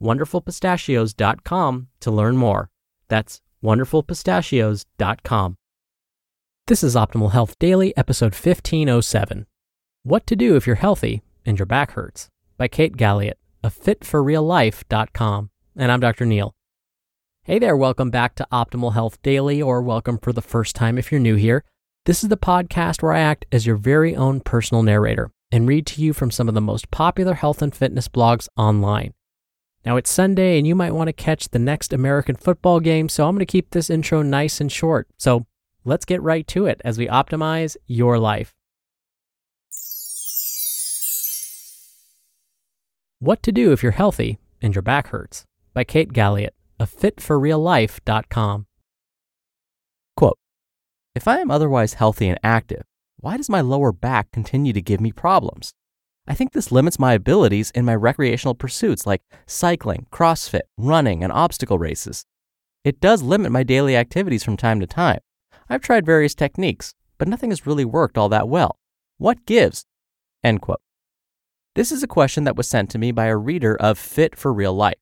wonderfulpistachios.com to learn more. That's wonderfulpistachios.com. This is Optimal Health Daily, episode 1507. What to do if you're healthy and your back hurts by Kate Galliett of fitforreallife.com. And I'm Dr. Neal. Hey there, welcome back to Optimal Health Daily, or welcome for the first time if you're new here. This is the podcast where I act as your very own personal narrator and read to you from some of the most popular health and fitness blogs online. Now it's Sunday and you might want to catch the next American football game, so I'm going to keep this intro nice and short. So let's get right to it as we optimize your life. What to do if you're healthy and your back hurts by Kate Galliett of fitforreallife.com. Quote If I am otherwise healthy and active, why does my lower back continue to give me problems? I think this limits my abilities in my recreational pursuits like cycling, CrossFit, running, and obstacle races. It does limit my daily activities from time to time. I've tried various techniques, but nothing has really worked all that well. What gives? End quote. This is a question that was sent to me by a reader of Fit for Real Life.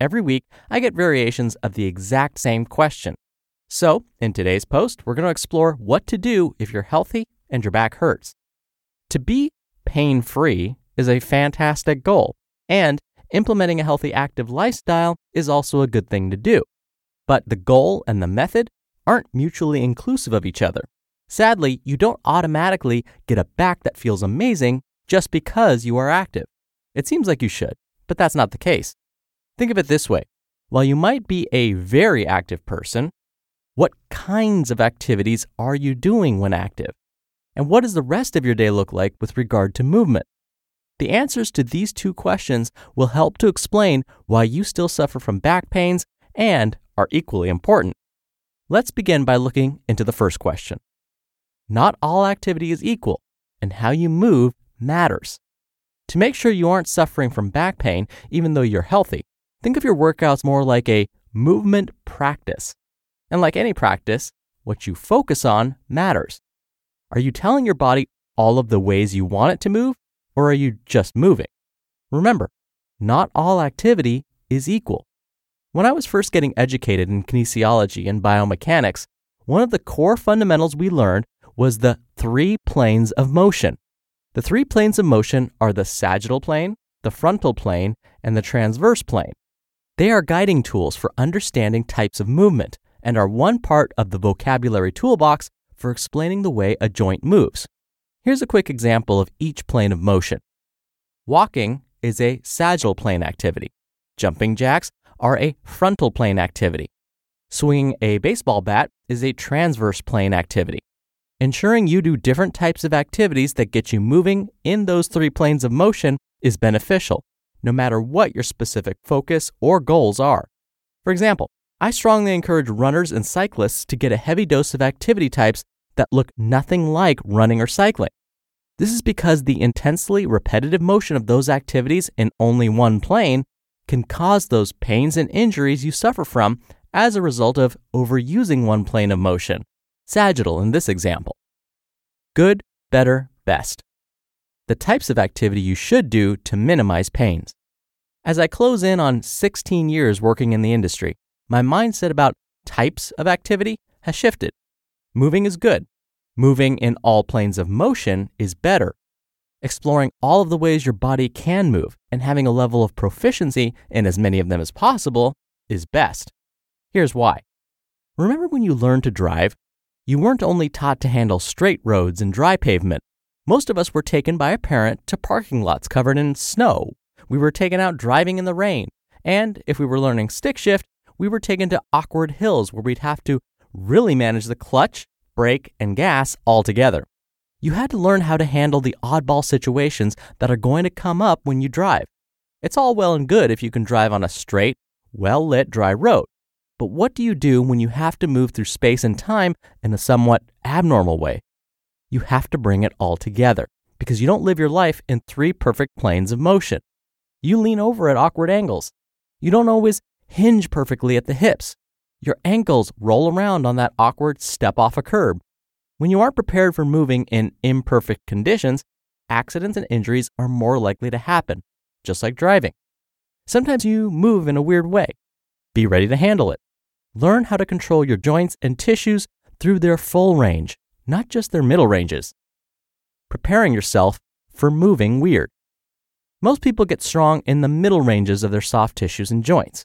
Every week, I get variations of the exact same question. So, in today's post, we're going to explore what to do if you're healthy and your back hurts. To be pain free is a fantastic goal, and implementing a healthy active lifestyle is also a good thing to do. But the goal and the method aren't mutually inclusive of each other. Sadly, you don't automatically get a back that feels amazing just because you are active. It seems like you should, but that's not the case. Think of it this way while you might be a very active person, what kinds of activities are you doing when active? And what does the rest of your day look like with regard to movement? The answers to these two questions will help to explain why you still suffer from back pains and are equally important. Let's begin by looking into the first question. Not all activity is equal, and how you move matters. To make sure you aren't suffering from back pain, even though you're healthy, Think of your workouts more like a movement practice. And like any practice, what you focus on matters. Are you telling your body all of the ways you want it to move, or are you just moving? Remember, not all activity is equal. When I was first getting educated in kinesiology and biomechanics, one of the core fundamentals we learned was the three planes of motion. The three planes of motion are the sagittal plane, the frontal plane, and the transverse plane. They are guiding tools for understanding types of movement and are one part of the vocabulary toolbox for explaining the way a joint moves. Here's a quick example of each plane of motion. Walking is a sagittal plane activity. Jumping jacks are a frontal plane activity. Swinging a baseball bat is a transverse plane activity. Ensuring you do different types of activities that get you moving in those three planes of motion is beneficial no matter what your specific focus or goals are. For example, I strongly encourage runners and cyclists to get a heavy dose of activity types that look nothing like running or cycling. This is because the intensely repetitive motion of those activities in only one plane can cause those pains and injuries you suffer from as a result of overusing one plane of motion, sagittal in this example. Good, better, best the types of activity you should do to minimize pains. As I close in on 16 years working in the industry, my mindset about types of activity has shifted. Moving is good. Moving in all planes of motion is better. Exploring all of the ways your body can move and having a level of proficiency in as many of them as possible is best. Here's why. Remember when you learned to drive? You weren't only taught to handle straight roads and dry pavement. Most of us were taken by a parent to parking lots covered in snow. We were taken out driving in the rain. And if we were learning stick shift, we were taken to awkward hills where we'd have to really manage the clutch, brake, and gas all together. You had to learn how to handle the oddball situations that are going to come up when you drive. It's all well and good if you can drive on a straight, well lit, dry road. But what do you do when you have to move through space and time in a somewhat abnormal way? You have to bring it all together because you don't live your life in three perfect planes of motion. You lean over at awkward angles. You don't always hinge perfectly at the hips. Your ankles roll around on that awkward step off a curb. When you aren't prepared for moving in imperfect conditions, accidents and injuries are more likely to happen, just like driving. Sometimes you move in a weird way. Be ready to handle it. Learn how to control your joints and tissues through their full range, not just their middle ranges. Preparing yourself for moving weird. Most people get strong in the middle ranges of their soft tissues and joints.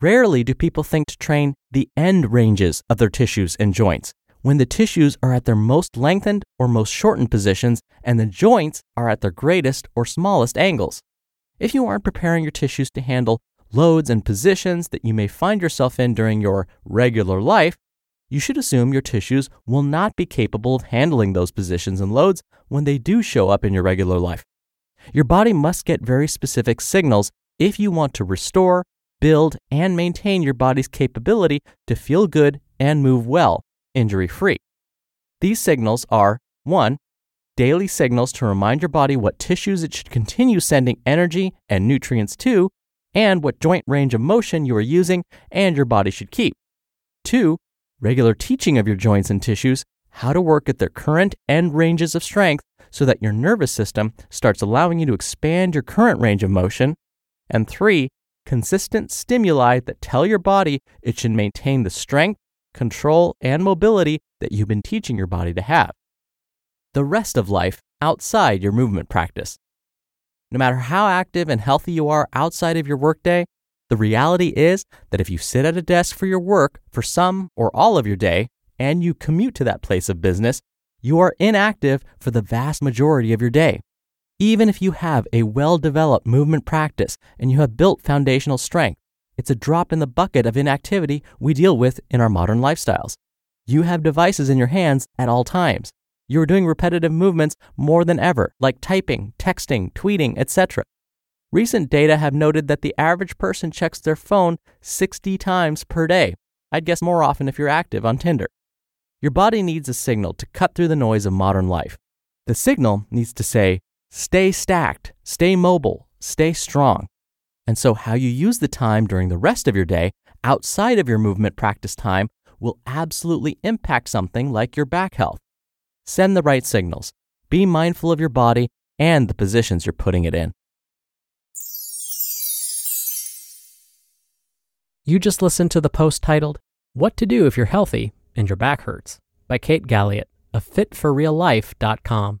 Rarely do people think to train the end ranges of their tissues and joints when the tissues are at their most lengthened or most shortened positions and the joints are at their greatest or smallest angles. If you aren't preparing your tissues to handle loads and positions that you may find yourself in during your regular life, you should assume your tissues will not be capable of handling those positions and loads when they do show up in your regular life. Your body must get very specific signals if you want to restore, build, and maintain your body's capability to feel good and move well, injury free. These signals are 1. Daily signals to remind your body what tissues it should continue sending energy and nutrients to, and what joint range of motion you are using and your body should keep. 2. Regular teaching of your joints and tissues how to work at their current and ranges of strength so that your nervous system starts allowing you to expand your current range of motion. And 3. Consistent stimuli that tell your body it should maintain the strength, control, and mobility that you've been teaching your body to have. The rest of life outside your movement practice. No matter how active and healthy you are outside of your workday, the reality is that if you sit at a desk for your work for some or all of your day and you commute to that place of business, you are inactive for the vast majority of your day. Even if you have a well developed movement practice and you have built foundational strength, it's a drop in the bucket of inactivity we deal with in our modern lifestyles. You have devices in your hands at all times. You are doing repetitive movements more than ever, like typing, texting, tweeting, etc. Recent data have noted that the average person checks their phone 60 times per day. I'd guess more often if you're active on Tinder. Your body needs a signal to cut through the noise of modern life. The signal needs to say, stay stacked, stay mobile, stay strong. And so, how you use the time during the rest of your day outside of your movement practice time will absolutely impact something like your back health. Send the right signals. Be mindful of your body and the positions you're putting it in. You just listened to the post titled, What to Do If You're Healthy and Your Back Hurts by Kate Galliett of fitforreallife.com.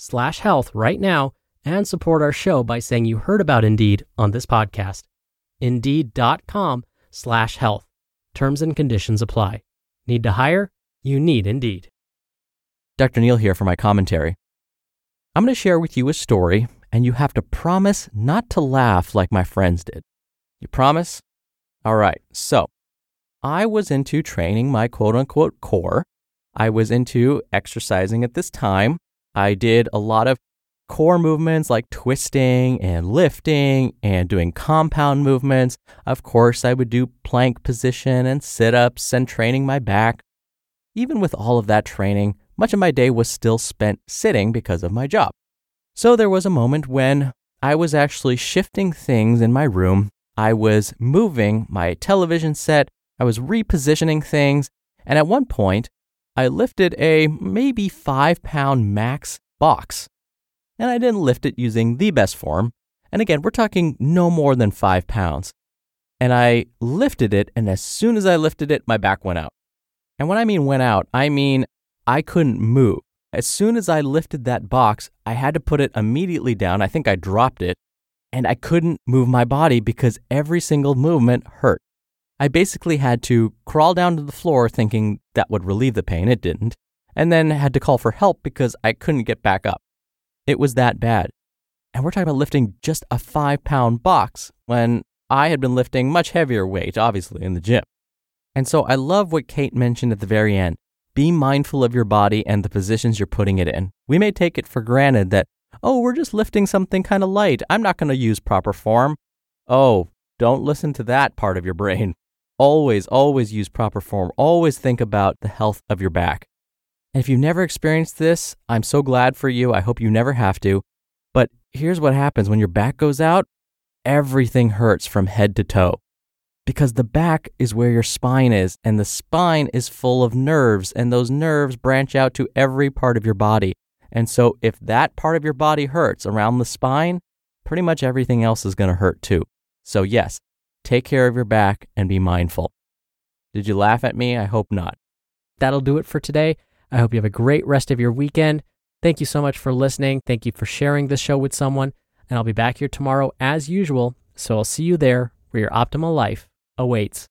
slash health right now and support our show by saying you heard about Indeed on this podcast. Indeed.com slash health. Terms and conditions apply. Need to hire? You need Indeed. Dr. Neal here for my commentary. I'm going to share with you a story, and you have to promise not to laugh like my friends did. You promise? All right, so I was into training my quote unquote core. I was into exercising at this time. I did a lot of core movements like twisting and lifting and doing compound movements. Of course, I would do plank position and sit ups and training my back. Even with all of that training, much of my day was still spent sitting because of my job. So there was a moment when I was actually shifting things in my room. I was moving my television set. I was repositioning things. And at one point, I lifted a maybe five pound max box and I didn't lift it using the best form. And again, we're talking no more than five pounds. And I lifted it, and as soon as I lifted it, my back went out. And when I mean went out, I mean I couldn't move. As soon as I lifted that box, I had to put it immediately down. I think I dropped it, and I couldn't move my body because every single movement hurt. I basically had to crawl down to the floor thinking that would relieve the pain. It didn't. And then had to call for help because I couldn't get back up. It was that bad. And we're talking about lifting just a five pound box when I had been lifting much heavier weight, obviously, in the gym. And so I love what Kate mentioned at the very end. Be mindful of your body and the positions you're putting it in. We may take it for granted that, oh, we're just lifting something kind of light. I'm not going to use proper form. Oh, don't listen to that part of your brain. Always, always use proper form. Always think about the health of your back. And if you've never experienced this, I'm so glad for you. I hope you never have to. But here's what happens when your back goes out everything hurts from head to toe. Because the back is where your spine is, and the spine is full of nerves, and those nerves branch out to every part of your body. And so, if that part of your body hurts around the spine, pretty much everything else is going to hurt too. So, yes, take care of your back and be mindful. Did you laugh at me? I hope not. That'll do it for today. I hope you have a great rest of your weekend. Thank you so much for listening. Thank you for sharing this show with someone. And I'll be back here tomorrow as usual. So I'll see you there where your optimal life awaits.